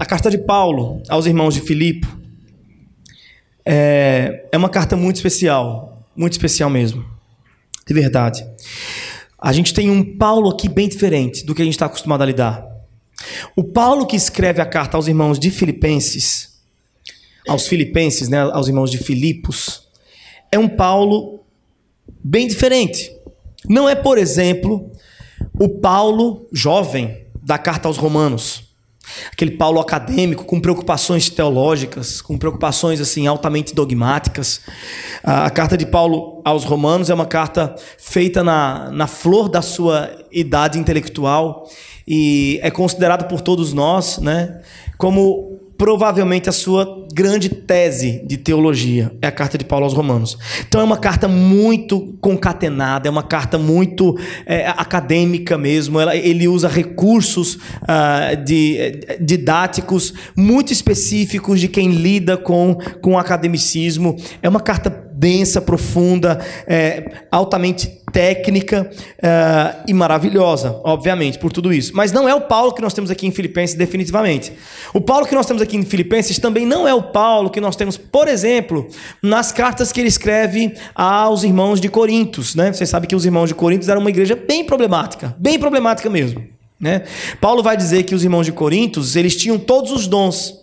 A carta de Paulo aos irmãos de Filipe é, é uma carta muito especial, muito especial mesmo, de verdade. A gente tem um Paulo aqui bem diferente do que a gente está acostumado a lidar. O Paulo que escreve a carta aos irmãos de Filipenses, aos Filipenses, né, aos irmãos de Filipos, é um Paulo bem diferente. Não é, por exemplo, o Paulo jovem da carta aos Romanos. Aquele Paulo acadêmico com preocupações teológicas, com preocupações assim altamente dogmáticas. A carta de Paulo aos Romanos é uma carta feita na, na flor da sua idade intelectual e é considerado por todos nós, né, como provavelmente a sua grande tese de teologia é a carta de Paulo aos Romanos. Então é uma carta muito concatenada, é uma carta muito é, acadêmica mesmo. Ela, ele usa recursos uh, de, didáticos muito específicos de quem lida com, com o academicismo. É uma carta densa, profunda, é, altamente técnica uh, e maravilhosa, obviamente, por tudo isso. Mas não é o Paulo que nós temos aqui em Filipenses, definitivamente. O Paulo que nós temos aqui em Filipenses também não é o Paulo que nós temos, por exemplo, nas cartas que ele escreve aos irmãos de Corintos. Né? Você sabe que os irmãos de Corintos eram uma igreja bem problemática, bem problemática mesmo. Né? Paulo vai dizer que os irmãos de Corintos eles tinham todos os dons.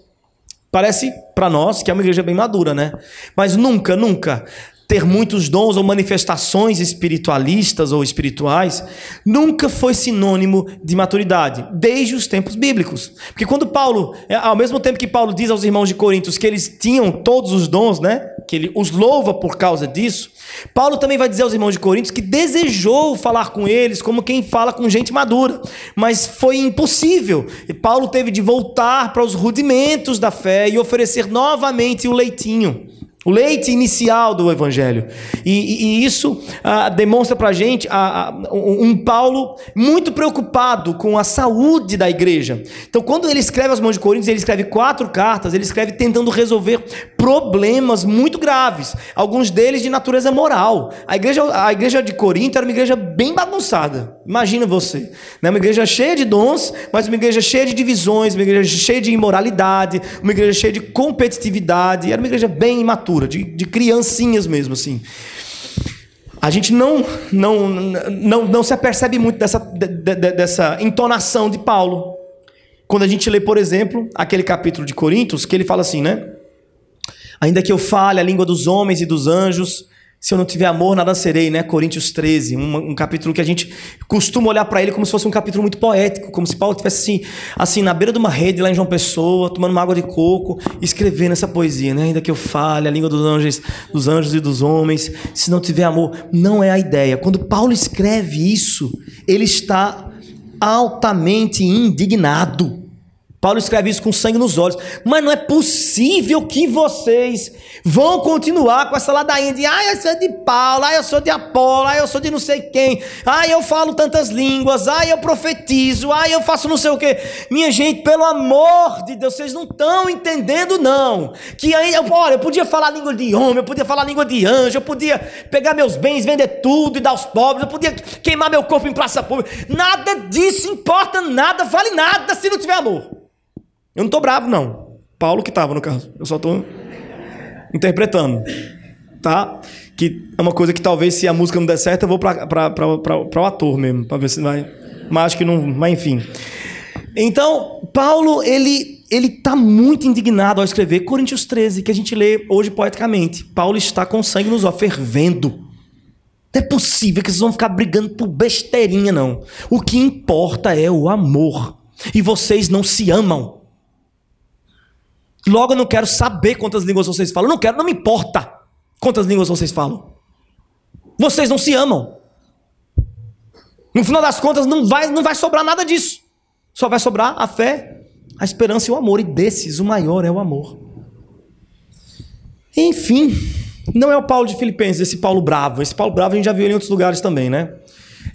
Parece para nós que é uma igreja bem madura, né? Mas nunca, nunca ter muitos dons ou manifestações espiritualistas ou espirituais nunca foi sinônimo de maturidade, desde os tempos bíblicos. Porque quando Paulo, é, ao mesmo tempo que Paulo diz aos irmãos de Coríntios que eles tinham todos os dons, né? Que ele os louva por causa disso, Paulo também vai dizer aos irmãos de Coríntios que desejou falar com eles como quem fala com gente madura, mas foi impossível. E Paulo teve de voltar para os rudimentos da fé e oferecer novamente o leitinho o leite inicial do Evangelho. E, e, e isso ah, demonstra para a gente ah, um Paulo muito preocupado com a saúde da igreja. Então, quando ele escreve as mãos de Coríntios, ele escreve quatro cartas, ele escreve tentando resolver problemas muito graves, alguns deles de natureza moral. A igreja, a igreja de Corinto era uma igreja bem bagunçada. Imagina você, né? uma igreja cheia de dons, mas uma igreja cheia de divisões, uma igreja cheia de imoralidade, uma igreja cheia de competitividade. Era uma igreja bem imatura de, de criancinhas mesmo, assim. A gente não, não, não, não se apercebe muito dessa, de, de, dessa entonação de Paulo. Quando a gente lê, por exemplo, aquele capítulo de Coríntios, que ele fala assim, né? Ainda que eu fale a língua dos homens e dos anjos, se eu não tiver amor, nada serei, né? Coríntios 13, um, um capítulo que a gente costuma olhar para ele como se fosse um capítulo muito poético, como se Paulo estivesse assim, assim, na beira de uma rede lá em João Pessoa, tomando uma água de coco, escrevendo essa poesia, né? Ainda que eu fale a língua dos anjos, dos anjos e dos homens, se não tiver amor, não é a ideia. Quando Paulo escreve isso, ele está altamente indignado. Paulo escreve isso com sangue nos olhos. Mas não é possível que vocês vão continuar com essa ladainha de ah, eu sou de Paulo, ah, eu sou de Apolo, ah, eu sou de não sei quem, ah, eu falo tantas línguas, ah, eu profetizo, ah, eu faço não sei o quê. Minha gente, pelo amor de Deus, vocês não estão entendendo, não. Que aí, olha, eu podia falar língua de homem, eu podia falar língua de anjo, eu podia pegar meus bens, vender tudo e dar aos pobres, eu podia queimar meu corpo em praça pública. Nada disso importa nada, vale nada se não tiver amor. Eu não estou bravo, não. Paulo que estava, no caso. Eu só estou interpretando. Tá? Que é uma coisa que talvez, se a música não der certo, eu vou para o ator mesmo, para ver se vai. Mas acho que não. Mas enfim. Então, Paulo, ele ele está muito indignado ao escrever Coríntios 13, que a gente lê hoje poeticamente. Paulo está com sangue nos olhos, fervendo. Não é possível que vocês vão ficar brigando por besteirinha, não. O que importa é o amor. E vocês não se amam. Logo eu não quero saber quantas línguas vocês falam. Eu não quero, não me importa quantas línguas vocês falam. Vocês não se amam. No final das contas, não vai, não vai sobrar nada disso. Só vai sobrar a fé, a esperança e o amor. E desses, o maior é o amor. Enfim, não é o Paulo de Filipenses, esse Paulo bravo. Esse Paulo bravo a gente já viu em outros lugares também, né?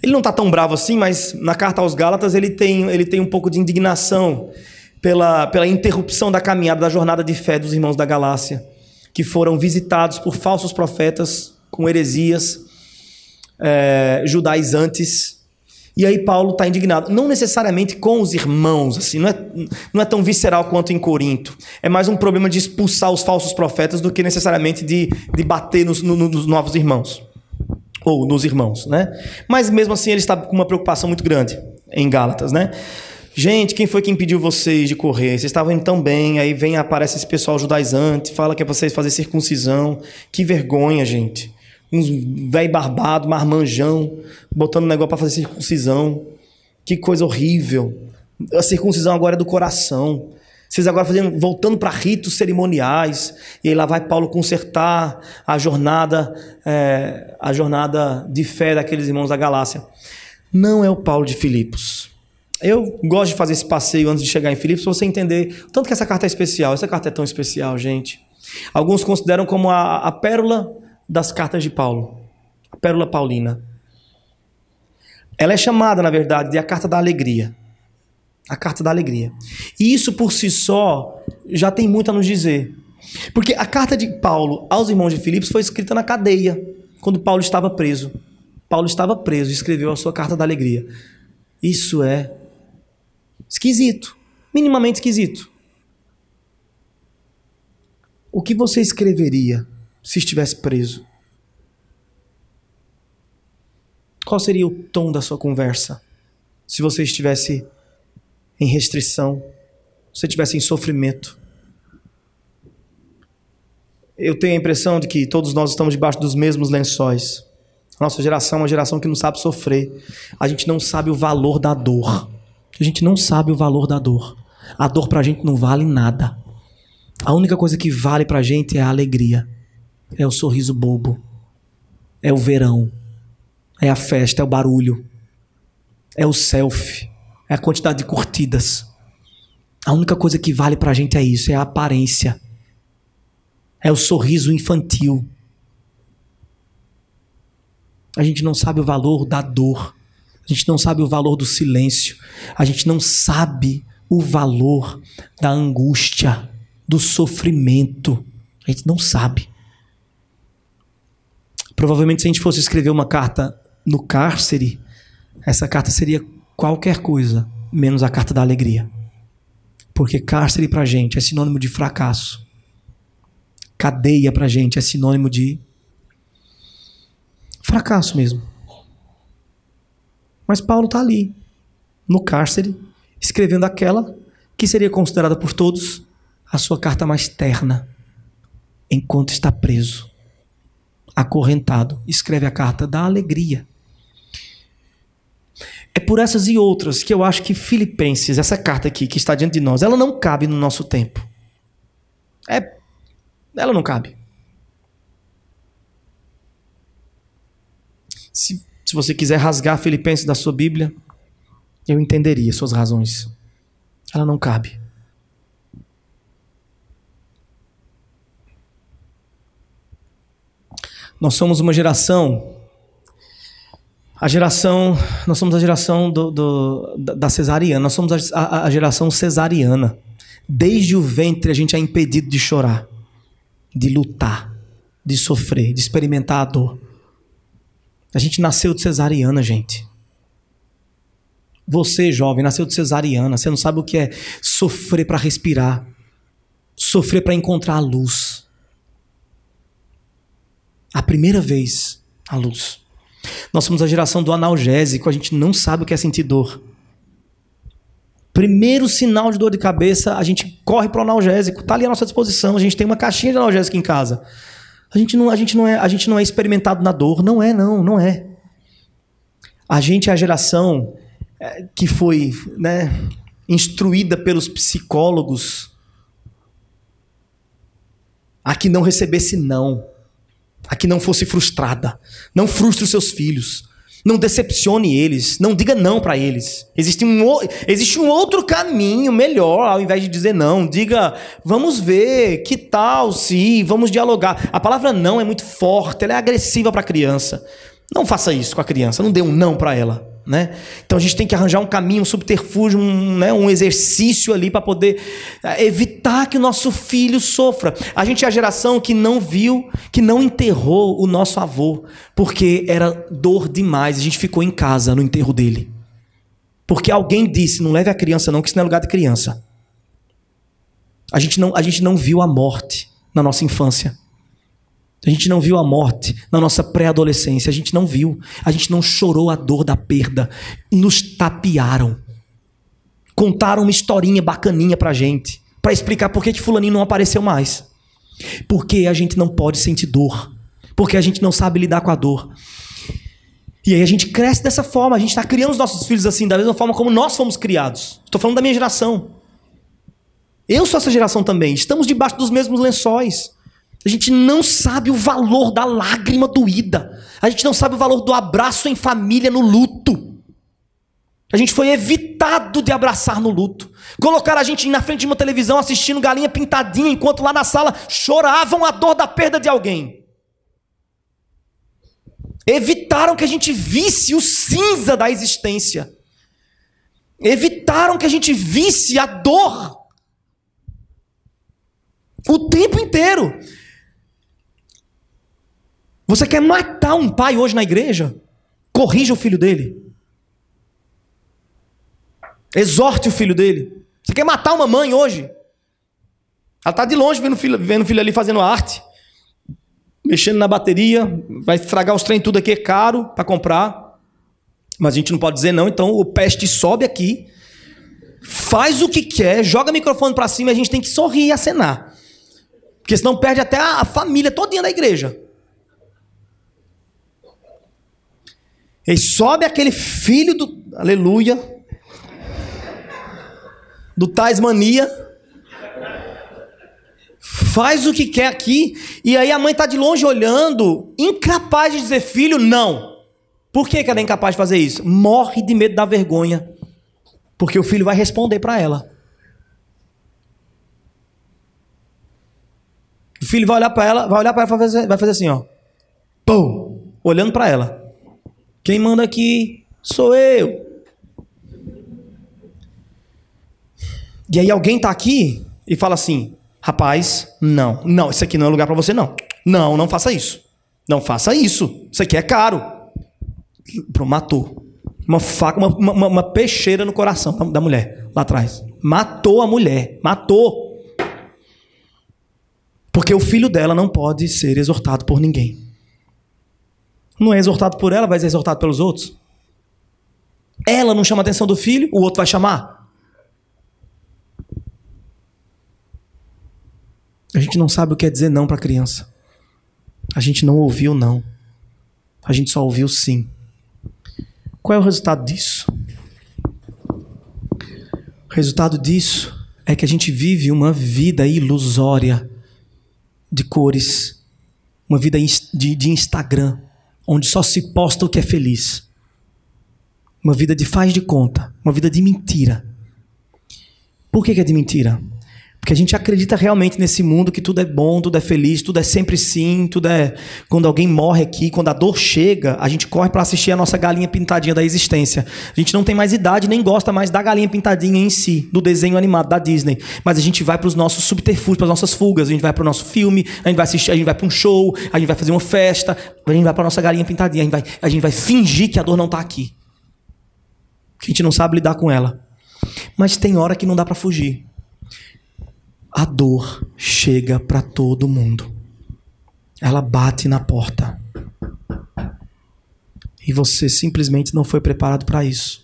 Ele não está tão bravo assim, mas na carta aos Gálatas ele tem, ele tem um pouco de indignação pela, pela interrupção da caminhada, da jornada de fé dos irmãos da Galácia, que foram visitados por falsos profetas com heresias é, judaizantes E aí Paulo está indignado, não necessariamente com os irmãos, assim, não é, não é tão visceral quanto em Corinto. É mais um problema de expulsar os falsos profetas do que necessariamente de, de bater nos, no, nos novos irmãos. Ou nos irmãos, né? Mas mesmo assim ele está com uma preocupação muito grande em Gálatas, né? Gente, quem foi que impediu vocês de correr? Vocês estavam indo tão bem, aí vem aparece esse pessoal judaizante, fala que é para vocês fazer circuncisão. Que vergonha, gente. Uns velho barbado, marmanjão, botando negócio para fazer circuncisão. Que coisa horrível. A circuncisão agora é do coração. Vocês agora fazendo, voltando para ritos cerimoniais. E aí lá vai Paulo consertar a jornada, é, a jornada de fé daqueles irmãos da Galácia. Não é o Paulo de Filipos. Eu gosto de fazer esse passeio antes de chegar em Filipos para você entender tanto que essa carta é especial. Essa carta é tão especial, gente. Alguns consideram como a, a pérola das cartas de Paulo, a pérola paulina. Ela é chamada, na verdade, de a carta da alegria. A carta da alegria. E isso por si só já tem muito a nos dizer. Porque a carta de Paulo aos irmãos de Filipos foi escrita na cadeia, quando Paulo estava preso. Paulo estava preso e escreveu a sua carta da alegria. Isso é esquisito, minimamente esquisito. O que você escreveria se estivesse preso? Qual seria o tom da sua conversa se você estivesse em restrição, se você estivesse em sofrimento? Eu tenho a impressão de que todos nós estamos debaixo dos mesmos lençóis. Nossa geração é uma geração que não sabe sofrer. A gente não sabe o valor da dor. A gente não sabe o valor da dor. A dor pra gente não vale nada. A única coisa que vale pra gente é a alegria. É o sorriso bobo. É o verão. É a festa, é o barulho. É o selfie. É a quantidade de curtidas. A única coisa que vale pra gente é isso, é a aparência. É o sorriso infantil. A gente não sabe o valor da dor. A gente não sabe o valor do silêncio. A gente não sabe o valor da angústia, do sofrimento. A gente não sabe. Provavelmente, se a gente fosse escrever uma carta no cárcere, essa carta seria qualquer coisa menos a carta da alegria. Porque cárcere pra gente é sinônimo de fracasso. Cadeia pra gente é sinônimo de fracasso mesmo. Mas Paulo está ali, no cárcere, escrevendo aquela que seria considerada por todos a sua carta mais terna, enquanto está preso, acorrentado. Escreve a carta da alegria. É por essas e outras que eu acho que Filipenses, essa carta aqui que está diante de nós, ela não cabe no nosso tempo. É, ela não cabe. Se, se você quiser rasgar Filipenses da sua Bíblia, eu entenderia suas razões. Ela não cabe. Nós somos uma geração. A geração. Nós somos a geração do, do da cesariana. Nós somos a, a, a geração cesariana. Desde o ventre a gente é impedido de chorar, de lutar, de sofrer, de experimentar a dor. A gente nasceu de cesariana, gente. Você, jovem, nasceu de cesariana. Você não sabe o que é sofrer para respirar, sofrer para encontrar a luz. A primeira vez, a luz. Nós somos a geração do analgésico, a gente não sabe o que é sentir dor. Primeiro sinal de dor de cabeça, a gente corre para o analgésico. Está ali à nossa disposição. A gente tem uma caixinha de analgésico em casa. A gente não, a gente não, é, a gente não é experimentado na dor. Não é, não, não é. A gente é a geração é, que foi né, instruída pelos psicólogos a que não recebesse não, a que não fosse frustrada. Não frustre os seus filhos. Não decepcione eles, não diga não para eles. Existe um, existe um outro caminho melhor, ao invés de dizer não. Diga, vamos ver, que tal se, vamos dialogar. A palavra não é muito forte, ela é agressiva para a criança. Não faça isso com a criança, não dê um não para ela. Né? Então a gente tem que arranjar um caminho, um subterfúgio, um, né, um exercício ali para poder eh, evitar que o nosso filho sofra. A gente é a geração que não viu, que não enterrou o nosso avô, porque era dor demais. A gente ficou em casa no enterro dele. Porque alguém disse: não leve a criança, não, que isso não é lugar de criança. A gente não, a gente não viu a morte na nossa infância. A gente não viu a morte na nossa pré-adolescência. A gente não viu. A gente não chorou a dor da perda. Nos tapearam. Contaram uma historinha bacaninha pra gente. para explicar por que, que Fulaninho não apareceu mais. Porque a gente não pode sentir dor. Porque a gente não sabe lidar com a dor. E aí a gente cresce dessa forma, a gente está criando os nossos filhos assim, da mesma forma como nós fomos criados. Estou falando da minha geração. Eu sou essa geração também. Estamos debaixo dos mesmos lençóis. A gente não sabe o valor da lágrima doída. A gente não sabe o valor do abraço em família no luto. A gente foi evitado de abraçar no luto. Colocaram a gente na frente de uma televisão assistindo galinha pintadinha, enquanto lá na sala choravam a dor da perda de alguém evitaram que a gente visse o cinza da existência, evitaram que a gente visse a dor o tempo inteiro. Você quer matar um pai hoje na igreja? Corrija o filho dele. Exorte o filho dele. Você quer matar uma mãe hoje? Ela está de longe vendo o filho, vendo filho ali fazendo arte mexendo na bateria, vai estragar os trem tudo aqui, é caro para comprar. Mas a gente não pode dizer não, então o peste sobe aqui, faz o que quer, joga o microfone para cima e a gente tem que sorrir e acenar. Porque senão perde até a família todinha da igreja. E sobe aquele filho do. Aleluia. Do Tasmania faz o que quer aqui, e aí a mãe está de longe olhando, incapaz de dizer, filho, não. Por que, que ela é incapaz de fazer isso? Morre de medo da vergonha, porque o filho vai responder para ela. O filho vai olhar para ela, vai olhar para ela e vai fazer, assim, ó. Pum, olhando para ela. Quem manda aqui sou eu. E aí alguém está aqui e fala assim: Rapaz, não, não, isso aqui não é lugar para você, não. Não, não faça isso. Não faça isso. Isso aqui é caro. Pronto, matou. Uma faca, uma, uma, uma peixeira no coração da mulher, lá atrás. Matou a mulher. Matou. Porque o filho dela não pode ser exortado por ninguém. Não é exortado por ela, vai ser exortado pelos outros. Ela não chama a atenção do filho, o outro vai chamar. A gente não sabe o que é dizer não para a criança. A gente não ouviu não. A gente só ouviu sim. Qual é o resultado disso? O resultado disso é que a gente vive uma vida ilusória de cores, uma vida de, de Instagram, onde só se posta o que é feliz. Uma vida de faz de conta, uma vida de mentira. Por que, que é de mentira? Porque a gente acredita realmente nesse mundo que tudo é bom, tudo é feliz, tudo é sempre sim, tudo é. Quando alguém morre aqui, quando a dor chega, a gente corre para assistir a nossa galinha pintadinha da existência. A gente não tem mais idade nem gosta mais da galinha pintadinha em si, do desenho animado da Disney. Mas a gente vai para os nossos subterfúgios, para as nossas fugas. A gente vai para o nosso filme, a gente vai assistir, a gente vai para um show, a gente vai fazer uma festa, a gente vai para nossa galinha pintadinha, a gente, vai, a gente vai fingir que a dor não está aqui. Que a gente não sabe lidar com ela. Mas tem hora que não dá para fugir a dor chega para todo mundo. Ela bate na porta. E você simplesmente não foi preparado para isso.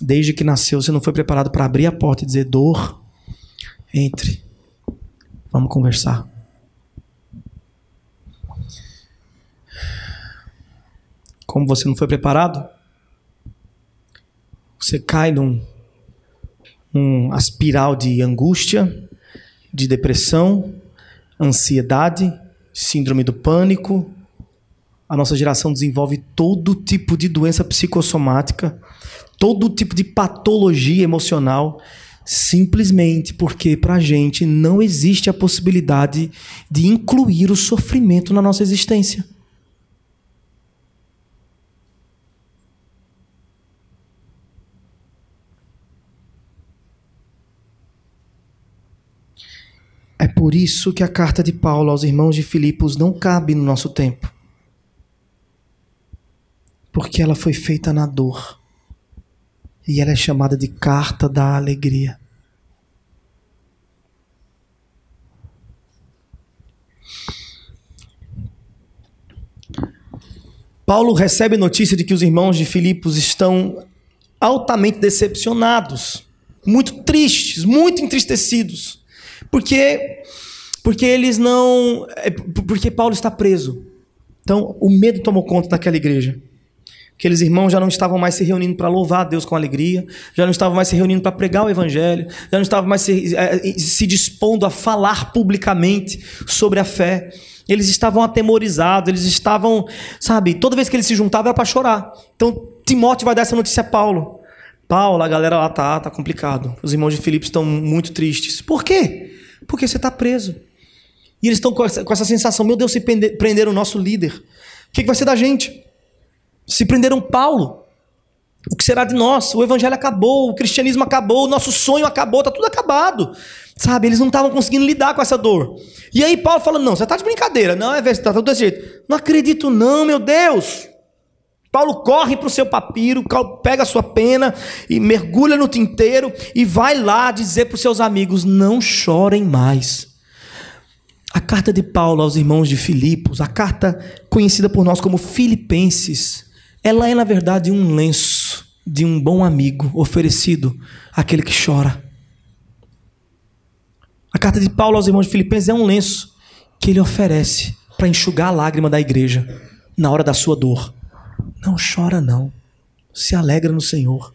Desde que nasceu, você não foi preparado para abrir a porta e dizer: dor, entre, vamos conversar. Como você não foi preparado, você cai num uma espiral de angústia, de depressão, ansiedade, síndrome do pânico. A nossa geração desenvolve todo tipo de doença psicossomática, todo tipo de patologia emocional, simplesmente porque para a gente não existe a possibilidade de incluir o sofrimento na nossa existência. É por isso que a carta de Paulo aos irmãos de Filipos não cabe no nosso tempo. Porque ela foi feita na dor. E ela é chamada de carta da alegria. Paulo recebe notícia de que os irmãos de Filipos estão altamente decepcionados, muito tristes, muito entristecidos, porque porque eles não, é, porque Paulo está preso. Então, o medo tomou conta daquela igreja. Aqueles irmãos já não estavam mais se reunindo para louvar a Deus com alegria, já não estavam mais se reunindo para pregar o Evangelho, já não estavam mais se, é, se dispondo a falar publicamente sobre a fé. Eles estavam atemorizados, eles estavam, sabe, toda vez que eles se juntavam era para chorar. Então, Timóteo vai dar essa notícia a Paulo. Paulo, a galera lá tá, tá complicado. Os irmãos de Filipe estão muito tristes. Por quê? Porque você está preso. E eles estão com essa, com essa sensação: meu Deus, se prenderam o nosso líder, o que, que vai ser da gente? Se prenderam Paulo, o que será de nós? O evangelho acabou, o cristianismo acabou, o nosso sonho acabou, está tudo acabado. Sabe, eles não estavam conseguindo lidar com essa dor. E aí Paulo fala: não, você está de brincadeira, não, é está tudo desse jeito. Não acredito, não, meu Deus. Paulo corre para o seu papiro, pega a sua pena e mergulha no tinteiro e vai lá dizer para os seus amigos: não chorem mais. A carta de Paulo aos irmãos de Filipos, a carta conhecida por nós como Filipenses, ela é na verdade um lenço de um bom amigo oferecido àquele que chora. A carta de Paulo aos irmãos de Filipenses é um lenço que ele oferece para enxugar a lágrima da igreja na hora da sua dor. Não chora não. Se alegra no Senhor.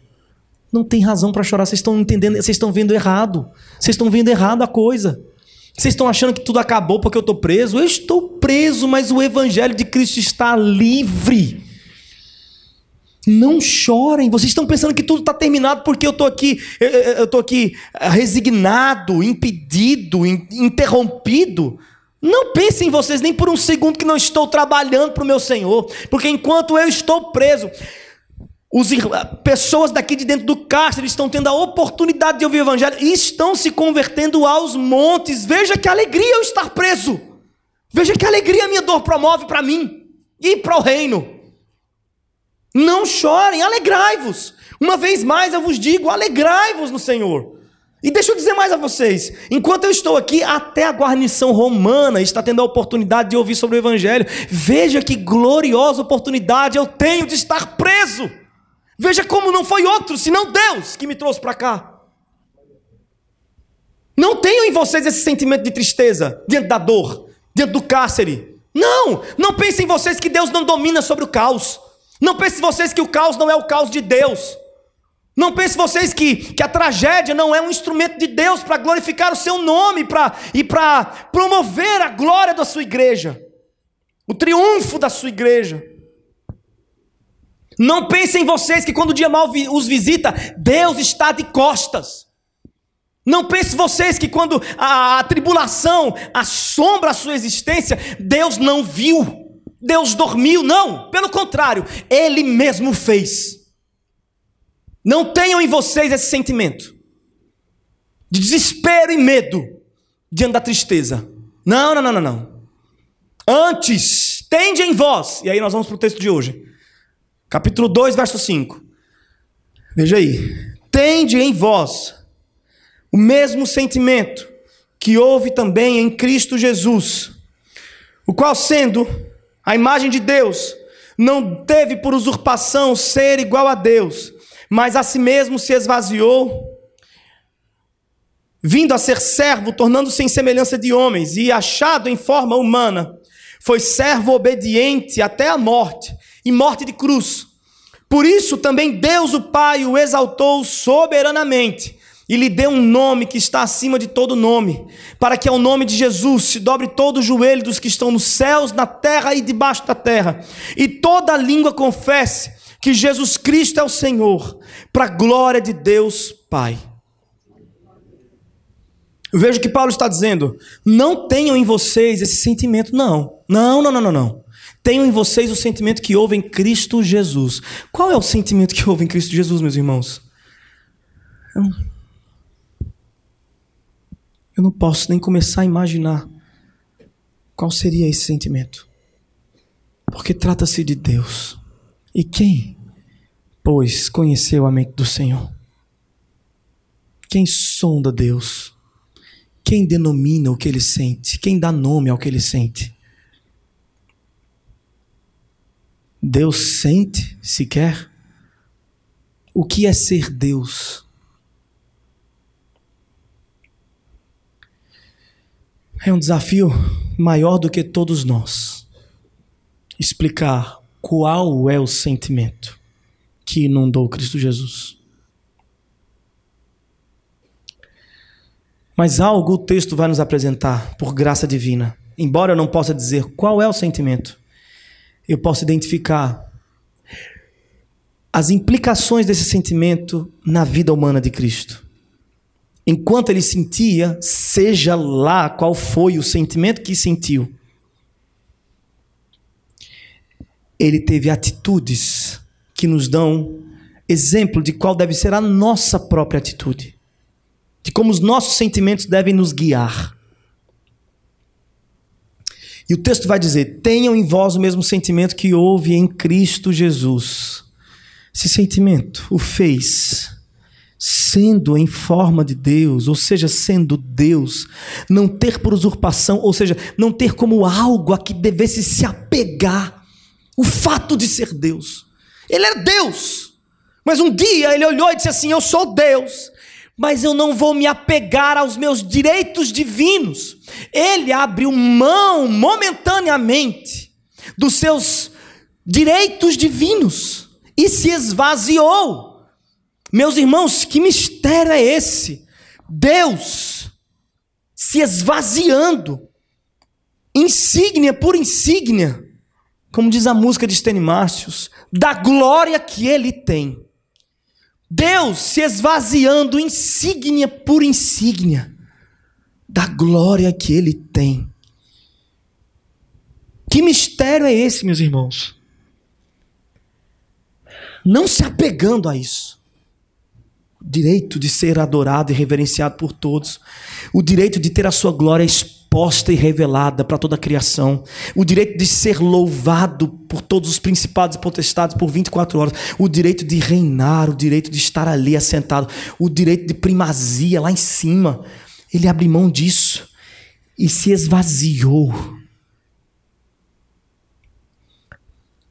Não tem razão para chorar, vocês estão entendendo, vocês estão vendo errado. Vocês estão vendo errado a coisa. Vocês estão achando que tudo acabou porque eu estou preso? Eu estou preso, mas o Evangelho de Cristo está livre. Não chorem. Vocês estão pensando que tudo está terminado porque eu estou aqui, eu estou aqui resignado, impedido, interrompido. Não pensem vocês nem por um segundo que não estou trabalhando para o meu Senhor, porque enquanto eu estou preso, os, pessoas daqui de dentro do cárcere estão tendo a oportunidade de ouvir o Evangelho e estão se convertendo aos montes. Veja que alegria eu estar preso. Veja que alegria a minha dor promove para mim e para o reino. Não chorem, alegrai-vos. Uma vez mais eu vos digo: alegrai-vos no Senhor. E deixa eu dizer mais a vocês: enquanto eu estou aqui, até a guarnição romana está tendo a oportunidade de ouvir sobre o Evangelho. Veja que gloriosa oportunidade eu tenho de estar preso. Veja como não foi outro, senão Deus que me trouxe para cá. Não tenham em vocês esse sentimento de tristeza diante da dor, diante do cárcere. Não, não pensem em vocês que Deus não domina sobre o caos. Não pensem vocês que o caos não é o caos de Deus. Não pensem vocês que, que a tragédia não é um instrumento de Deus para glorificar o seu nome pra, e para promover a glória da sua igreja, o triunfo da sua igreja. Não pensem vocês que quando o dia mal os visita, Deus está de costas. Não pensem vocês que quando a, a tribulação assombra a sua existência, Deus não viu, Deus dormiu. Não, pelo contrário, Ele mesmo fez. Não tenham em vocês esse sentimento de desespero e medo diante da tristeza. Não, não, não, não, não. Antes, tende em vós, e aí nós vamos para o texto de hoje Capítulo 2, verso 5. Veja aí. Tende em vós o mesmo sentimento que houve também em Cristo Jesus, o qual, sendo a imagem de Deus, não teve por usurpação ser igual a Deus, mas a si mesmo se esvaziou, vindo a ser servo, tornando-se em semelhança de homens, e achado em forma humana, foi servo obediente até a morte e morte de cruz. Por isso também Deus o Pai o exaltou soberanamente e lhe deu um nome que está acima de todo nome, para que ao nome de Jesus se dobre todo o joelho dos que estão nos céus, na terra e debaixo da terra, e toda língua confesse que Jesus Cristo é o Senhor, para a glória de Deus Pai. Eu vejo que Paulo está dizendo: não tenham em vocês esse sentimento, não. Não, não, não, não, não. Tenham em vocês o sentimento que houve em Cristo Jesus. Qual é o sentimento que houve em Cristo Jesus, meus irmãos? Eu não, eu não posso nem começar a imaginar qual seria esse sentimento. Porque trata-se de Deus. E quem pois, conheceu a mente do Senhor. Quem sonda Deus? Quem denomina o que ele sente? Quem dá nome ao que ele sente? Deus sente sequer? O que é ser Deus? É um desafio maior do que todos nós explicar qual é o sentimento que inundou Cristo Jesus. Mas algo o texto vai nos apresentar por graça divina. Embora eu não possa dizer qual é o sentimento, eu posso identificar as implicações desse sentimento na vida humana de Cristo. Enquanto ele sentia, seja lá qual foi o sentimento que sentiu, ele teve atitudes que nos dão exemplo de qual deve ser a nossa própria atitude, de como os nossos sentimentos devem nos guiar. E o texto vai dizer: tenham em vós o mesmo sentimento que houve em Cristo Jesus esse sentimento o fez sendo em forma de Deus, ou seja, sendo Deus, não ter por usurpação, ou seja, não ter como algo a que devesse se apegar o fato de ser Deus. Ele é Deus, mas um dia ele olhou e disse assim: Eu sou Deus, mas eu não vou me apegar aos meus direitos divinos. Ele abriu mão momentaneamente dos seus direitos divinos e se esvaziou. Meus irmãos, que mistério é esse? Deus se esvaziando, insígnia por insígnia, como diz a música de Stênio Márcios, da glória que ele tem. Deus se esvaziando insígnia por insígnia da glória que ele tem. Que mistério é esse, meus irmãos? não se apegando a isso. O direito de ser adorado e reverenciado por todos, o direito de ter a sua glória exposta e revelada para toda a criação, o direito de ser louvado por todos os principados e potestades por 24 horas, o direito de reinar, o direito de estar ali assentado, o direito de primazia lá em cima. Ele abre mão disso e se esvaziou,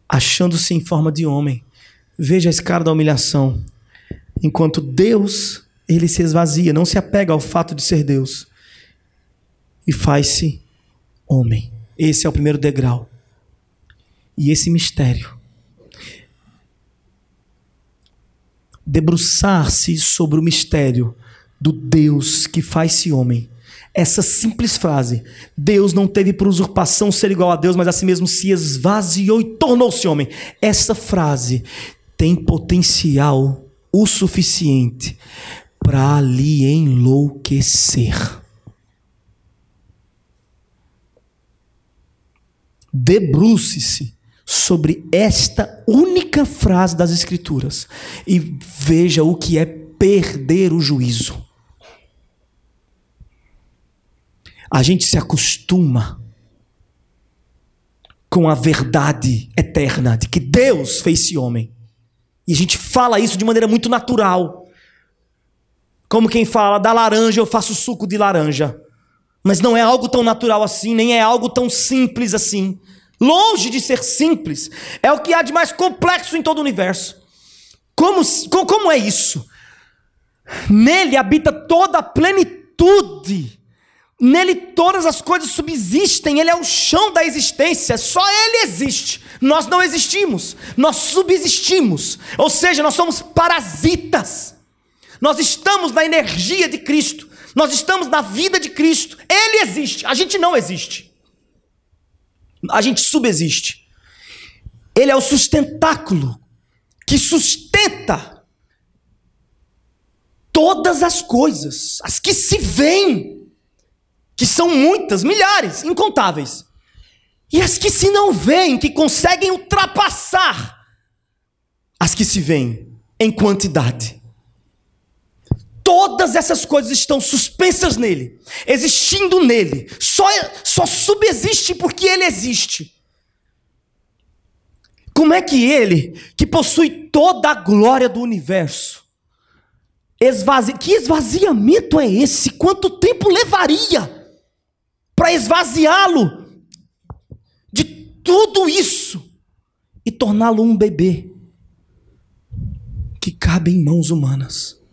achando-se em forma de homem. Veja a escada da humilhação. Enquanto Deus, ele se esvazia, não se apega ao fato de ser Deus e faz-se homem. Esse é o primeiro degrau. E esse mistério debruçar-se sobre o mistério do Deus que faz-se homem. Essa simples frase, Deus não teve por usurpação ser igual a Deus, mas a si mesmo se esvaziou e tornou-se homem. Essa frase tem potencial o suficiente para lhe enlouquecer. Debruce-se sobre esta única frase das Escrituras e veja o que é perder o juízo. A gente se acostuma com a verdade eterna de que Deus fez-se homem. E a gente fala isso de maneira muito natural. Como quem fala, da laranja eu faço suco de laranja. Mas não é algo tão natural assim, nem é algo tão simples assim. Longe de ser simples, é o que há de mais complexo em todo o universo. Como, como é isso? Nele habita toda a plenitude Nele todas as coisas subsistem, ele é o chão da existência, só ele existe. Nós não existimos, nós subsistimos. Ou seja, nós somos parasitas. Nós estamos na energia de Cristo, nós estamos na vida de Cristo. Ele existe, a gente não existe. A gente subexiste. Ele é o sustentáculo que sustenta todas as coisas, as que se veem que são muitas, milhares, incontáveis. E as que se não veem, que conseguem ultrapassar as que se veem em quantidade. Todas essas coisas estão suspensas nele, existindo nele. Só, só subexiste porque ele existe. Como é que ele, que possui toda a glória do universo, esvazia. Que esvaziamento é esse? Quanto tempo levaria para esvaziá-lo de tudo isso e torná-lo um bebê que cabe em mãos humanas?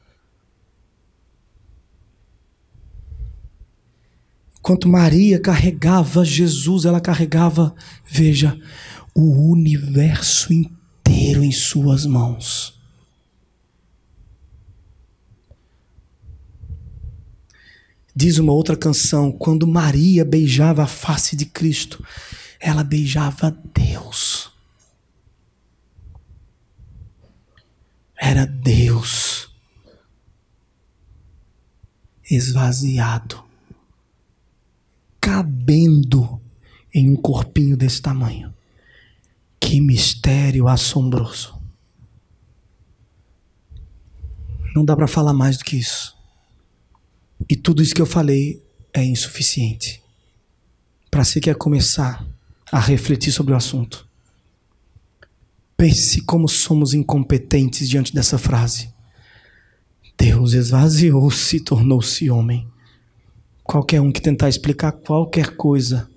Enquanto Maria carregava Jesus, ela carregava, veja, o universo inteiro em suas mãos. Diz uma outra canção: quando Maria beijava a face de Cristo, ela beijava Deus. Era Deus esvaziado cabendo em um corpinho desse tamanho. Que mistério assombroso. Não dá para falar mais do que isso. E tudo isso que eu falei é insuficiente. Para se quer começar a refletir sobre o assunto. Pense como somos incompetentes diante dessa frase. Deus esvaziou-se e tornou-se homem. Qualquer um que tentar explicar qualquer coisa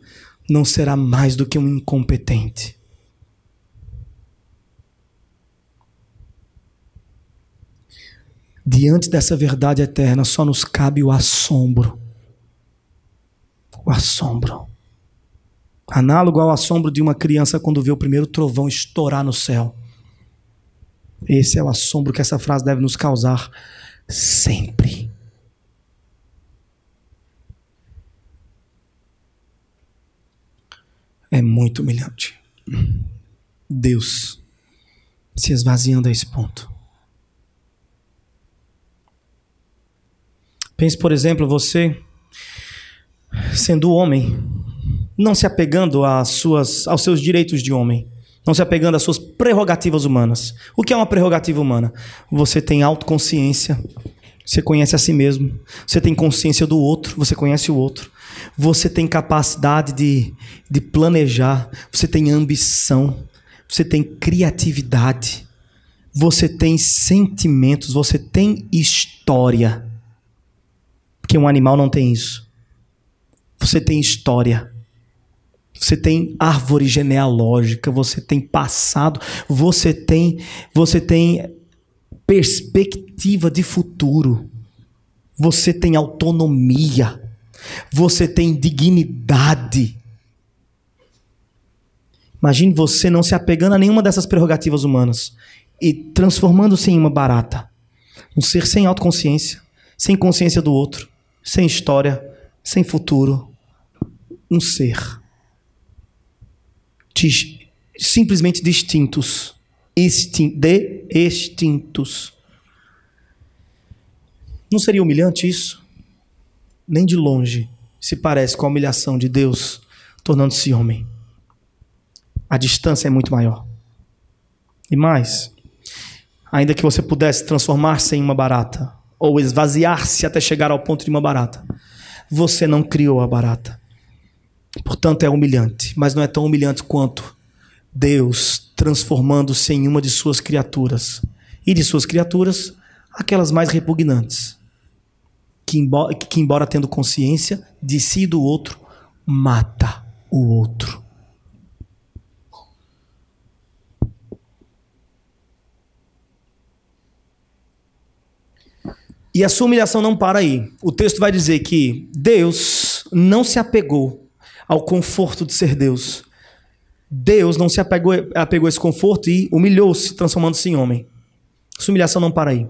não será mais do que um incompetente. Diante dessa verdade eterna, só nos cabe o assombro. O assombro. Análogo ao assombro de uma criança quando vê o primeiro trovão estourar no céu. Esse é o assombro que essa frase deve nos causar sempre. É muito humilhante. Deus se esvaziando a esse ponto. Pense, por exemplo, você sendo homem, não se apegando às suas, aos seus direitos de homem, não se apegando às suas prerrogativas humanas. O que é uma prerrogativa humana? Você tem autoconsciência, você conhece a si mesmo, você tem consciência do outro, você conhece o outro, você tem capacidade de, de planejar, você tem ambição, você tem criatividade, você tem sentimentos, você tem história. Porque um animal não tem isso. Você tem história. Você tem árvore genealógica, você tem passado, você tem, você tem perspectiva de futuro. Você tem autonomia. Você tem dignidade. Imagine você não se apegando a nenhuma dessas prerrogativas humanas e transformando-se em uma barata. Um ser sem autoconsciência, sem consciência do outro, sem história, sem futuro. Um ser. Simplesmente distintos. Extin de extintos. Não seria humilhante isso? Nem de longe se parece com a humilhação de Deus tornando-se homem. A distância é muito maior. E mais, ainda que você pudesse transformar-se em uma barata, ou esvaziar-se até chegar ao ponto de uma barata, você não criou a barata. Portanto, é humilhante, mas não é tão humilhante quanto Deus transformando-se em uma de suas criaturas. E de suas criaturas, aquelas mais repugnantes que embora, que, embora tendo consciência de si e do outro, mata o outro. E a sua humilhação não para aí. O texto vai dizer que Deus não se apegou ao conforto de ser Deus. Deus não se apegou, apegou a esse conforto e humilhou-se, transformando-se em homem. Sua humilhação não para aí.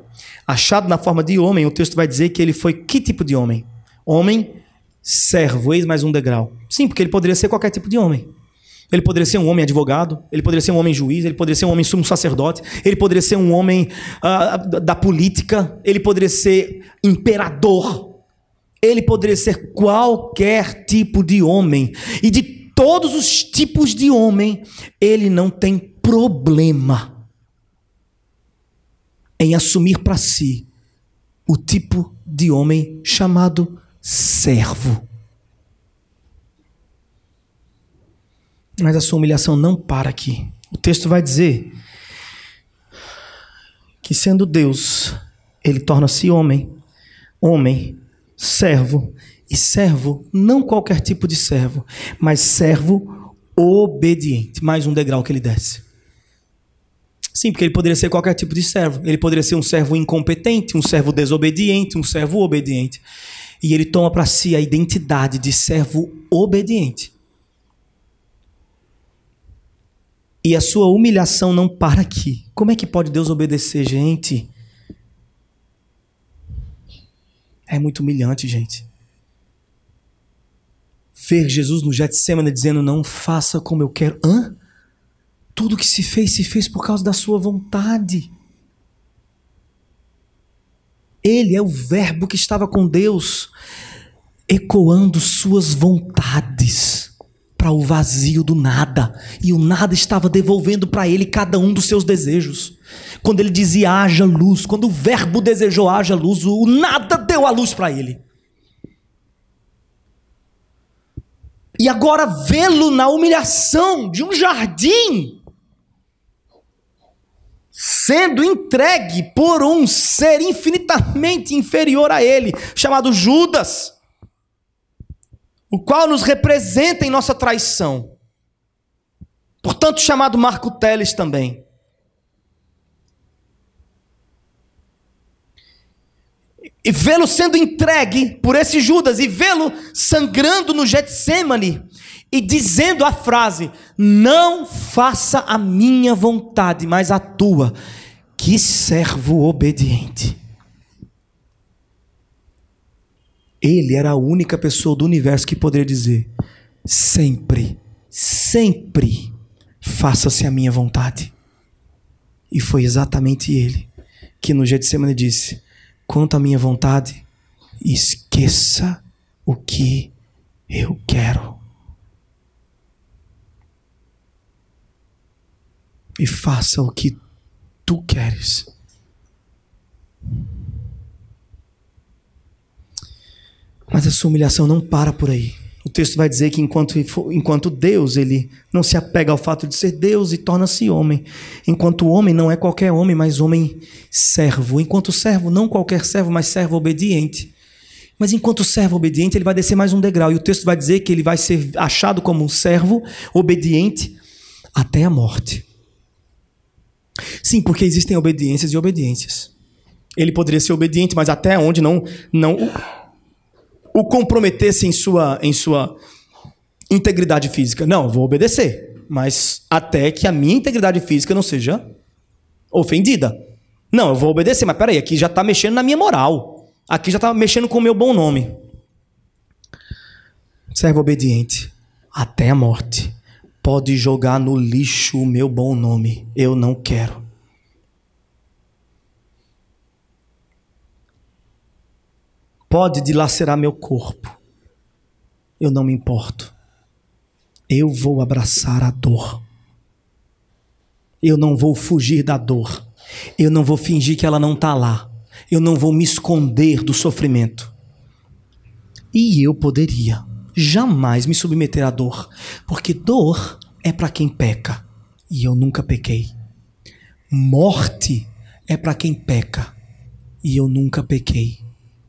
Achado na forma de homem, o texto vai dizer que ele foi que tipo de homem? Homem servo, eis mais um degrau. Sim, porque ele poderia ser qualquer tipo de homem. Ele poderia ser um homem advogado, ele poderia ser um homem juiz, ele poderia ser um homem sumo sacerdote, ele poderia ser um homem uh, da política, ele poderia ser imperador, ele poderia ser qualquer tipo de homem. E de todos os tipos de homem, ele não tem problema em assumir para si o tipo de homem chamado servo. Mas a sua humilhação não para aqui. O texto vai dizer que, sendo Deus, ele torna-se homem, homem, servo, e servo, não qualquer tipo de servo, mas servo obediente. Mais um degrau que ele desce. Sim, porque ele poderia ser qualquer tipo de servo. Ele poderia ser um servo incompetente, um servo desobediente, um servo obediente. E ele toma para si a identidade de servo obediente. E a sua humilhação não para aqui. Como é que pode Deus obedecer, gente? É muito humilhante, gente. Ver Jesus no Getsemane dizendo: Não faça como eu quero. Hã? Tudo que se fez, se fez por causa da sua vontade. Ele é o Verbo que estava com Deus, ecoando suas vontades para o vazio do nada. E o nada estava devolvendo para ele cada um dos seus desejos. Quando ele dizia haja luz, quando o Verbo desejou haja luz, o nada deu a luz para ele. E agora vê-lo na humilhação de um jardim sendo entregue por um ser infinitamente inferior a ele, chamado Judas, o qual nos representa em nossa traição. Portanto, chamado Marco Teles também. E vê-lo sendo entregue por esse Judas e vê-lo sangrando no Getsemane e dizendo a frase: Não faça a minha vontade, mas a tua. Que servo obediente. Ele era a única pessoa do universo que poderia dizer: Sempre, sempre, faça-se a minha vontade. E foi exatamente ele que no Getsemane disse: Quanto à minha vontade, esqueça o que eu quero. E faça o que tu queres. Mas a sua humilhação não para por aí. O texto vai dizer que enquanto, enquanto Deus, ele não se apega ao fato de ser Deus e torna-se homem. Enquanto homem não é qualquer homem, mas homem servo. Enquanto servo, não qualquer servo, mas servo obediente. Mas enquanto servo obediente, ele vai descer mais um degrau. E o texto vai dizer que ele vai ser achado como um servo obediente até a morte. Sim, porque existem obediências e obediências. Ele poderia ser obediente, mas até onde não não o, o comprometesse em sua em sua integridade física. Não, vou obedecer, mas até que a minha integridade física não seja ofendida. Não, eu vou obedecer, mas peraí, aqui já está mexendo na minha moral. Aqui já está mexendo com o meu bom nome. Servo obediente até a morte pode jogar no lixo o meu bom nome. Eu não quero. Pode dilacerar meu corpo. Eu não me importo. Eu vou abraçar a dor. Eu não vou fugir da dor. Eu não vou fingir que ela não está lá. Eu não vou me esconder do sofrimento. E eu poderia jamais me submeter à dor, porque dor é para quem peca, e eu nunca pequei. Morte é para quem peca, e eu nunca pequei.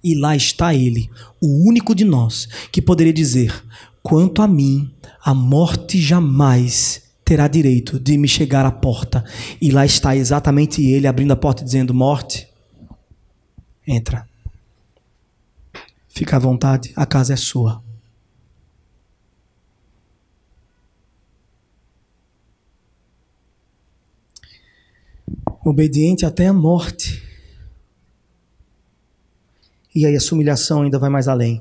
E lá está ele, o único de nós que poderia dizer: quanto a mim, a morte jamais terá direito de me chegar à porta. E lá está exatamente ele abrindo a porta dizendo: Morte, entra. Fica à vontade, a casa é sua. Obediente até a morte. E aí a sua humilhação ainda vai mais além.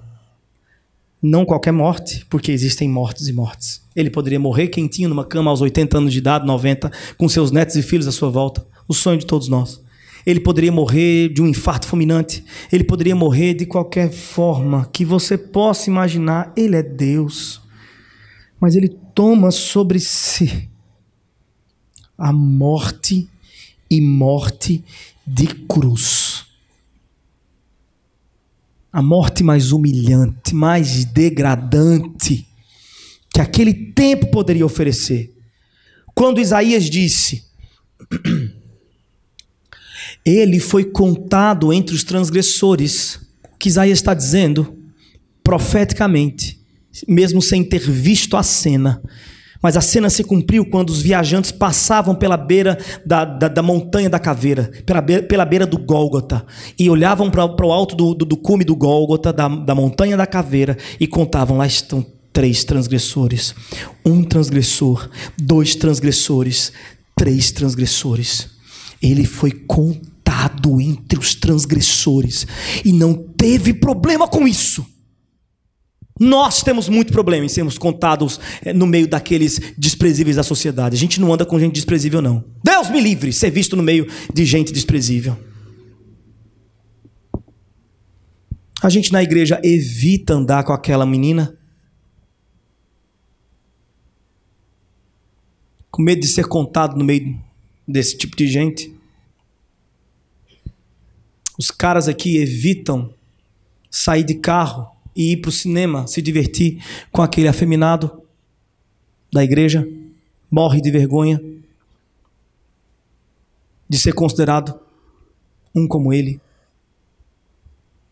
Não qualquer morte, porque existem mortes e mortes. Ele poderia morrer quentinho numa cama aos 80 anos de idade, 90, com seus netos e filhos à sua volta. O sonho de todos nós. Ele poderia morrer de um infarto fulminante. Ele poderia morrer de qualquer forma que você possa imaginar. Ele é Deus. Mas ele toma sobre si a morte e morte de cruz. A morte mais humilhante, mais degradante que aquele tempo poderia oferecer. Quando Isaías disse: Ele foi contado entre os transgressores, o que Isaías está dizendo, profeticamente, mesmo sem ter visto a cena, mas a cena se cumpriu quando os viajantes passavam pela beira da, da, da montanha da caveira, pela beira, pela beira do Gólgota, e olhavam para o alto do, do, do, cume do Gólgota, da, da montanha da caveira, e contavam: lá estão três transgressores. Um transgressor, dois transgressores, três transgressores. Ele foi contado entre os transgressores e não teve problema com isso. Nós temos muito problema em sermos contados eh, no meio daqueles desprezíveis da sociedade. A gente não anda com gente desprezível, não. Deus me livre ser visto no meio de gente desprezível. A gente na igreja evita andar com aquela menina. Com medo de ser contado no meio desse tipo de gente. Os caras aqui evitam sair de carro e ir para o cinema se divertir com aquele afeminado da igreja, morre de vergonha de ser considerado um como ele,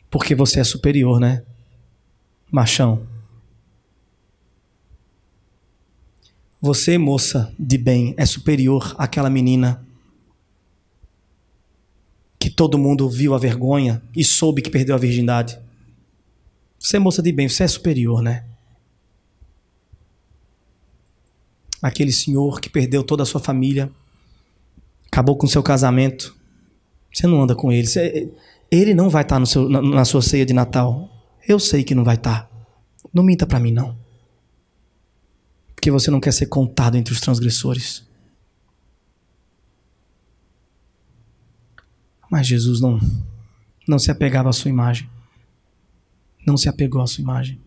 porque você é superior, né? Machão. Você, moça de bem, é superior àquela menina que todo mundo viu a vergonha e soube que perdeu a virgindade. Você é moça de bem, você é superior, né? Aquele senhor que perdeu toda a sua família, acabou com seu casamento. Você não anda com ele. Você, ele não vai estar no seu, na, na sua ceia de Natal. Eu sei que não vai estar. Não minta para mim, não. Porque você não quer ser contado entre os transgressores. Mas Jesus não, não se apegava à sua imagem não se apegou à sua imagem.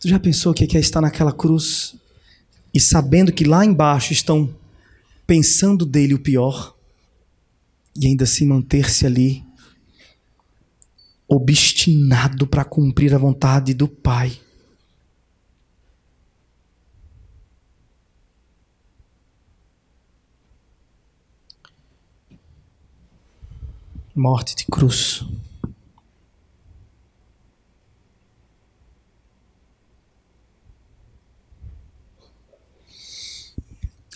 Tu já pensou o que é estar naquela cruz e sabendo que lá embaixo estão pensando dele o pior e ainda assim manter-se ali obstinado para cumprir a vontade do Pai? Morte de cruz.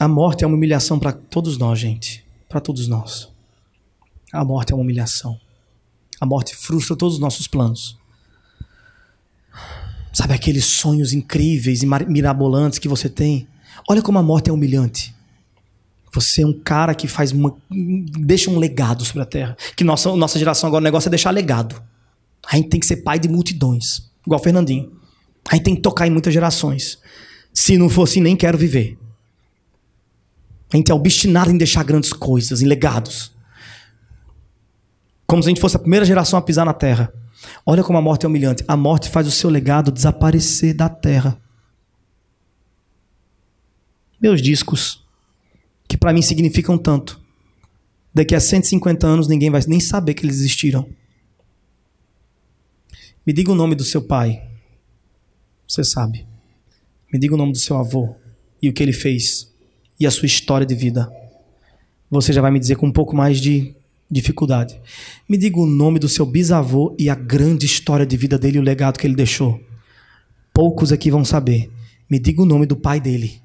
A morte é uma humilhação para todos nós, gente. Para todos nós. A morte é uma humilhação. A morte frustra todos os nossos planos. Sabe aqueles sonhos incríveis e mirabolantes que você tem? Olha como a morte é humilhante. Você é um cara que faz uma, deixa um legado sobre a terra. Que nossa, nossa geração agora o negócio é deixar legado. A gente tem que ser pai de multidões, igual Fernandinho. A gente tem que tocar em muitas gerações. Se não for assim, nem quero viver. A gente é obstinado em deixar grandes coisas, em legados. Como se a gente fosse a primeira geração a pisar na terra. Olha como a morte é humilhante. A morte faz o seu legado desaparecer da terra. Meus discos, que para mim significam tanto. Daqui a 150 anos ninguém vai nem saber que eles existiram. Me diga o nome do seu pai. Você sabe. Me diga o nome do seu avô e o que ele fez e a sua história de vida. Você já vai me dizer com um pouco mais de dificuldade. Me diga o nome do seu bisavô e a grande história de vida dele e o legado que ele deixou. Poucos aqui vão saber. Me diga o nome do pai dele,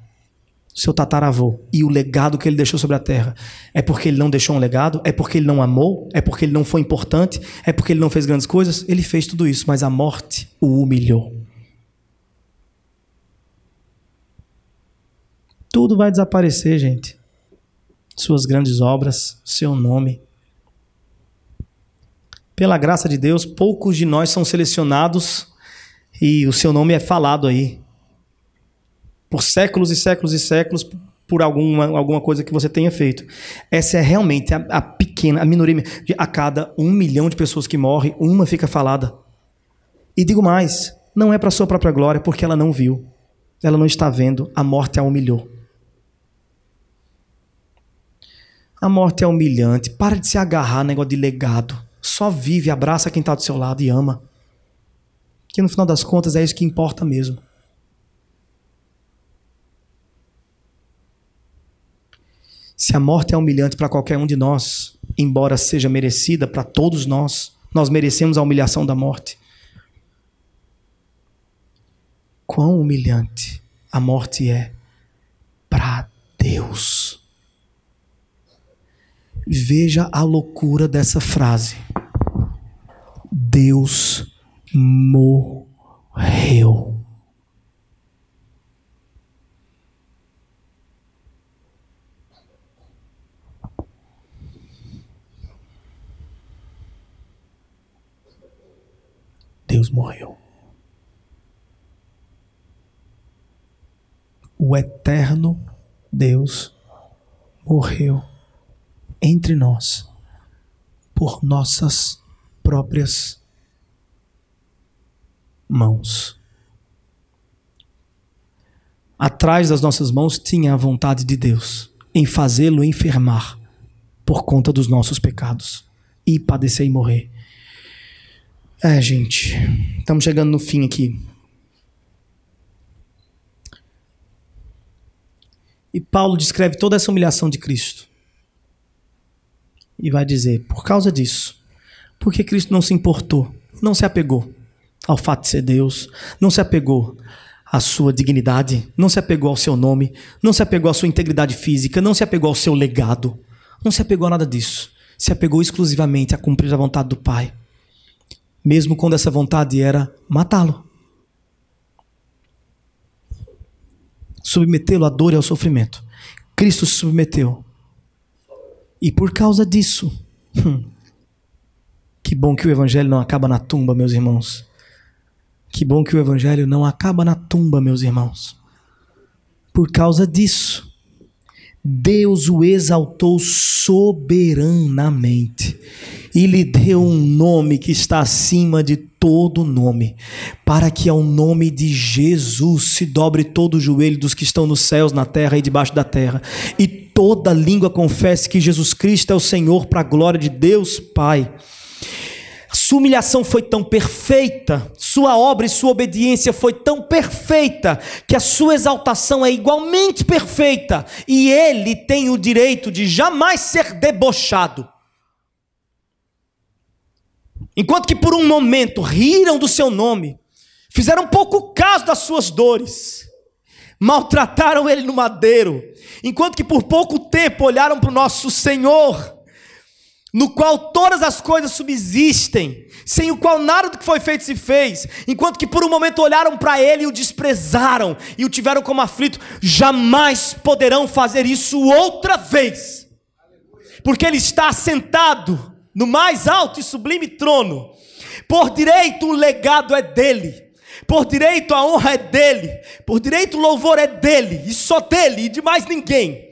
seu tataravô, e o legado que ele deixou sobre a terra. É porque ele não deixou um legado? É porque ele não amou? É porque ele não foi importante? É porque ele não fez grandes coisas? Ele fez tudo isso, mas a morte o humilhou. Tudo vai desaparecer, gente. Suas grandes obras, seu nome. Pela graça de Deus, poucos de nós são selecionados e o seu nome é falado aí. Por séculos e séculos e séculos, por alguma, alguma coisa que você tenha feito. Essa é realmente a, a pequena, a minoria. A cada um milhão de pessoas que morrem, uma fica falada. E digo mais: não é para sua própria glória, porque ela não viu. Ela não está vendo, a morte a humilhou. A morte é humilhante. Para de se agarrar negócio de legado. Só vive, abraça quem está do seu lado e ama. Que no final das contas é isso que importa mesmo. Se a morte é humilhante para qualquer um de nós, embora seja merecida para todos nós, nós merecemos a humilhação da morte. Quão humilhante a morte é para Deus. Veja a loucura dessa frase. Deus morreu. Deus morreu. O eterno Deus morreu entre nós por nossas próprias mãos. Atrás das nossas mãos tinha a vontade de Deus em fazê-lo enfermar por conta dos nossos pecados e padecer e morrer. É, gente, estamos chegando no fim aqui. E Paulo descreve toda essa humilhação de Cristo. E vai dizer: por causa disso, porque Cristo não se importou, não se apegou ao fato de ser Deus, não se apegou à sua dignidade, não se apegou ao seu nome, não se apegou à sua integridade física, não se apegou ao seu legado, não se apegou a nada disso. Se apegou exclusivamente a cumprir a vontade do Pai mesmo quando essa vontade era matá-lo. Submetê-lo à dor e ao sofrimento. Cristo se submeteu. E por causa disso, hum, que bom que o Evangelho não acaba na tumba, meus irmãos. Que bom que o Evangelho não acaba na tumba, meus irmãos. Por causa disso, Deus o exaltou soberanamente e lhe deu um nome que está acima de todo nome, para que ao nome de Jesus se dobre todo o joelho dos que estão nos céus, na terra e debaixo da terra, e toda língua confesse que Jesus Cristo é o Senhor, para a glória de Deus Pai. Sua humilhação foi tão perfeita, sua obra e sua obediência foi tão perfeita, que a sua exaltação é igualmente perfeita, e ele tem o direito de jamais ser debochado. Enquanto que por um momento riram do seu nome, fizeram pouco caso das suas dores, maltrataram ele no madeiro, enquanto que por pouco tempo olharam para o nosso Senhor, no qual todas as coisas subsistem, sem o qual nada do que foi feito se fez, enquanto que por um momento olharam para ele e o desprezaram e o tiveram como aflito, jamais poderão fazer isso outra vez, porque ele está assentado no mais alto e sublime trono. Por direito o legado é dele. Por direito a honra é dele. Por direito o louvor é dele. E só dele e de mais ninguém.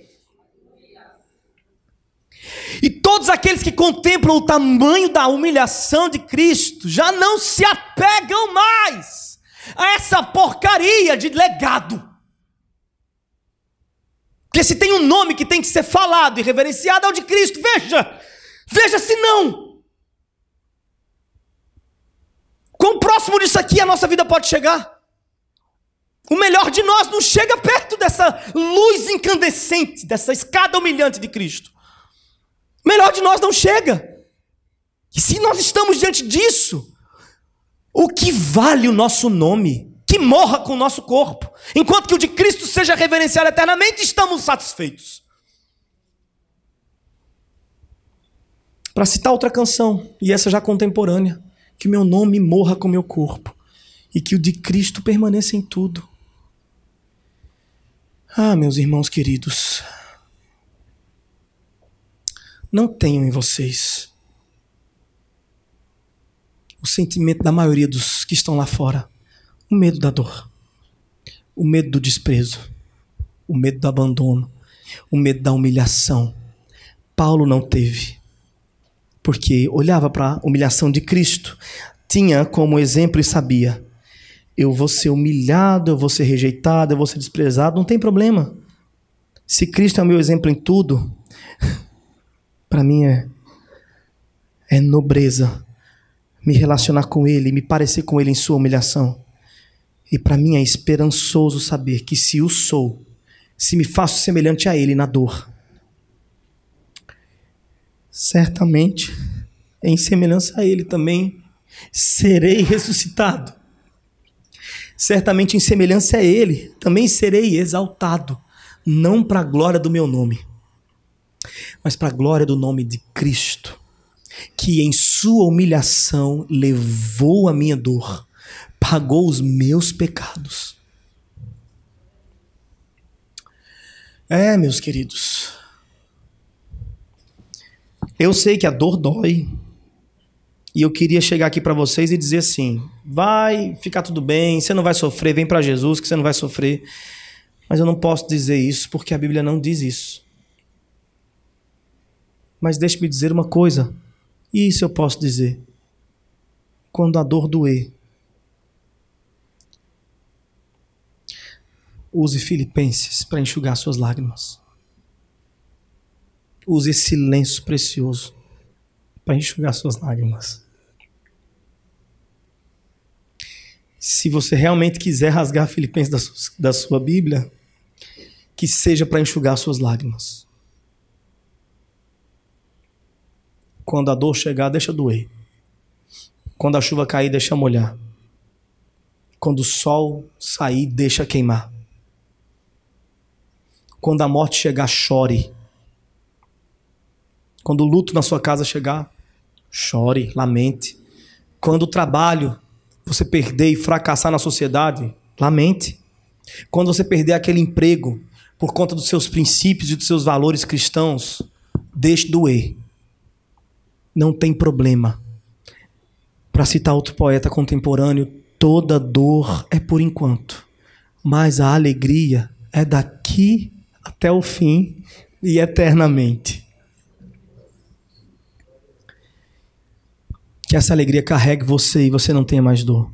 E todos aqueles que contemplam o tamanho da humilhação de Cristo já não se apegam mais a essa porcaria de legado. Porque se tem um nome que tem que ser falado e reverenciado é o de Cristo. Veja, Veja se não. Quão próximo disso aqui a nossa vida pode chegar? O melhor de nós não chega perto dessa luz incandescente, dessa escada humilhante de Cristo. O melhor de nós não chega. E se nós estamos diante disso, o que vale o nosso nome? Que morra com o nosso corpo. Enquanto que o de Cristo seja reverenciado eternamente, estamos satisfeitos. Para citar outra canção, e essa já contemporânea, que meu nome morra com meu corpo e que o de Cristo permaneça em tudo. Ah, meus irmãos queridos, não tenham em vocês o sentimento da maioria dos que estão lá fora, o medo da dor, o medo do desprezo, o medo do abandono, o medo da humilhação. Paulo não teve porque olhava para a humilhação de Cristo, tinha como exemplo e sabia: eu vou ser humilhado, eu vou ser rejeitado, eu vou ser desprezado, não tem problema. Se Cristo é o meu exemplo em tudo, para mim é, é nobreza me relacionar com Ele, me parecer com Ele em sua humilhação. E para mim é esperançoso saber que se o sou, se me faço semelhante a Ele na dor, certamente, em semelhança a Ele também serei ressuscitado. Certamente, em semelhança a Ele, também serei exaltado, não para a glória do meu nome, mas para a glória do nome de Cristo, que em Sua humilhação levou a minha dor, pagou os meus pecados. É, meus queridos, eu sei que a dor dói. E eu queria chegar aqui para vocês e dizer assim: vai ficar tudo bem, você não vai sofrer, vem para Jesus que você não vai sofrer. Mas eu não posso dizer isso porque a Bíblia não diz isso. Mas deixe-me dizer uma coisa. Isso eu posso dizer. Quando a dor doer, use Filipenses para enxugar suas lágrimas. Use esse lenço precioso para enxugar suas lágrimas. Se você realmente quiser rasgar Filipenses da sua, da sua Bíblia, que seja para enxugar suas lágrimas. Quando a dor chegar, deixa doer. Quando a chuva cair, deixa molhar. Quando o sol sair, deixa queimar. Quando a morte chegar, chore. Quando o luto na sua casa chegar, chore, lamente. Quando o trabalho você perder e fracassar na sociedade, lamente. Quando você perder aquele emprego por conta dos seus princípios e dos seus valores cristãos, deixe doer. Não tem problema. Para citar outro poeta contemporâneo, toda dor é por enquanto, mas a alegria é daqui até o fim e eternamente. Que essa alegria carregue você e você não tenha mais dor.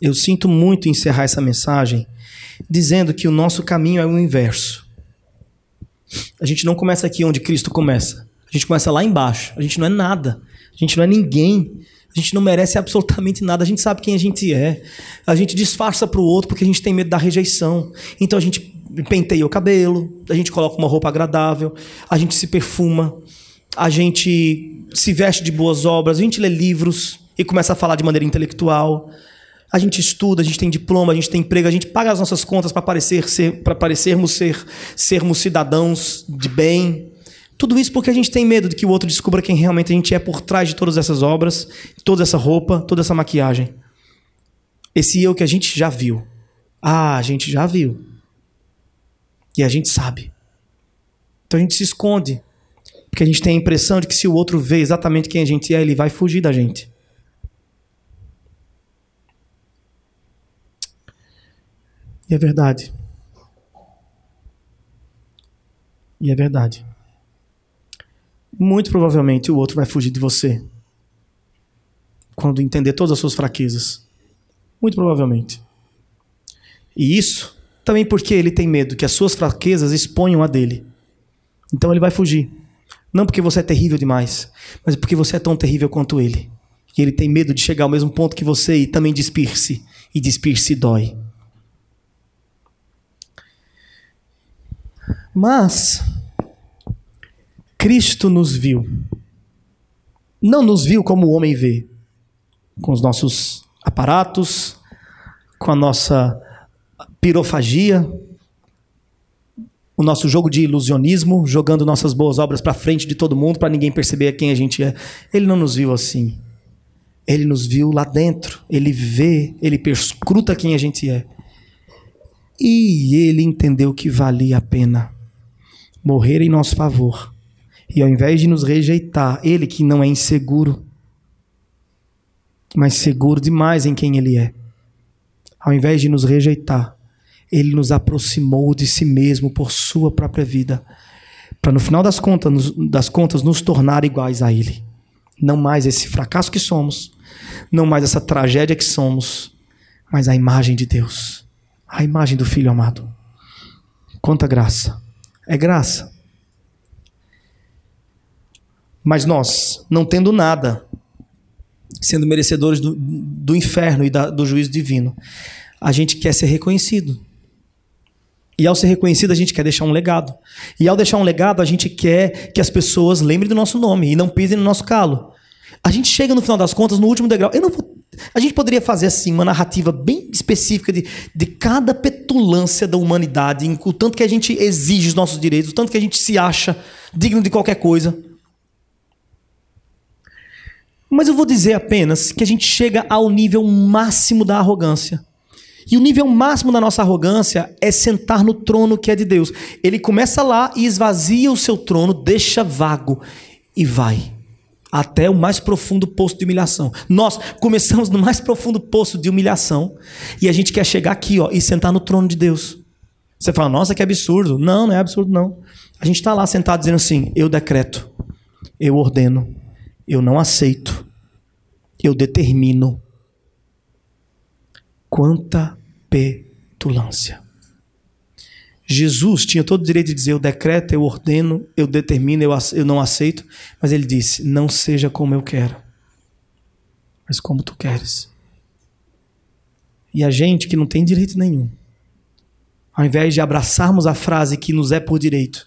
Eu sinto muito encerrar essa mensagem dizendo que o nosso caminho é o inverso. A gente não começa aqui onde Cristo começa. A gente começa lá embaixo. A gente não é nada. A gente não é ninguém. A gente não merece absolutamente nada. A gente sabe quem a gente é. A gente disfarça para o outro porque a gente tem medo da rejeição. Então a gente penteia o cabelo, a gente coloca uma roupa agradável, a gente se perfuma, a gente se veste de boas obras, a gente lê livros e começa a falar de maneira intelectual. A gente estuda, a gente tem diploma, a gente tem emprego, a gente paga as nossas contas para parecer ser, para parecermos ser, sermos cidadãos de bem. Tudo isso porque a gente tem medo de que o outro descubra quem realmente a gente é por trás de todas essas obras, toda essa roupa, toda essa maquiagem. Esse eu que a gente já viu. Ah, a gente já viu. E a gente sabe. Então a gente se esconde. Porque a gente tem a impressão de que se o outro vê exatamente quem a gente é, ele vai fugir da gente. E é verdade. E é verdade. Muito provavelmente o outro vai fugir de você. Quando entender todas as suas fraquezas. Muito provavelmente. E isso também porque ele tem medo que as suas fraquezas exponham a dele. Então ele vai fugir. Não porque você é terrível demais, mas porque você é tão terrível quanto ele. E ele tem medo de chegar ao mesmo ponto que você e também despir-se. E despir-se dói. Mas Cristo nos viu. Não nos viu como o homem vê, com os nossos aparatos, com a nossa pirofagia, o nosso jogo de ilusionismo, jogando nossas boas obras para frente de todo mundo para ninguém perceber quem a gente é. Ele não nos viu assim. Ele nos viu lá dentro. Ele vê, ele perscruta quem a gente é. E ele entendeu que valia a pena morrer em nosso favor. E ao invés de nos rejeitar, ele que não é inseguro, mas seguro demais em quem ele é, ao invés de nos rejeitar, ele nos aproximou de si mesmo por sua própria vida, para no final das contas, das contas nos tornar iguais a ele. Não mais esse fracasso que somos, não mais essa tragédia que somos, mas a imagem de Deus, a imagem do Filho amado. Quanta graça! É graça. Mas nós, não tendo nada, sendo merecedores do, do inferno e da, do juízo divino, a gente quer ser reconhecido. E ao ser reconhecido, a gente quer deixar um legado. E ao deixar um legado, a gente quer que as pessoas lembrem do nosso nome e não pisem no nosso calo. A gente chega no final das contas no último degrau. Eu não vou... A gente poderia fazer assim uma narrativa bem específica de, de cada petulância da humanidade, o tanto que a gente exige os nossos direitos, o tanto que a gente se acha digno de qualquer coisa. Mas eu vou dizer apenas que a gente chega ao nível máximo da arrogância. E o nível máximo da nossa arrogância é sentar no trono que é de Deus. Ele começa lá e esvazia o seu trono, deixa vago e vai até o mais profundo poço de humilhação. Nós começamos no mais profundo poço de humilhação e a gente quer chegar aqui ó, e sentar no trono de Deus. Você fala, nossa, que absurdo. Não, não é absurdo, não. A gente está lá sentado dizendo assim: eu decreto, eu ordeno, eu não aceito, eu determino Quanta petulância. Jesus tinha todo o direito de dizer: eu decreto, eu ordeno, eu determino, eu, eu não aceito. Mas ele disse: não seja como eu quero, mas como tu queres. E a gente que não tem direito nenhum, ao invés de abraçarmos a frase que nos é por direito,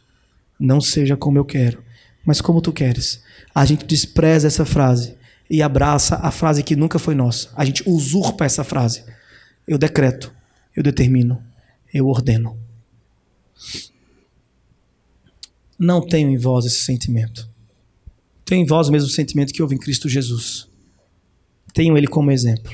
não seja como eu quero, mas como tu queres, a gente despreza essa frase e abraça a frase que nunca foi nossa. A gente usurpa essa frase eu decreto, eu determino, eu ordeno. Não tenho em vós esse sentimento. Tenho em vós o mesmo sentimento que houve em Cristo Jesus. Tenho ele como exemplo.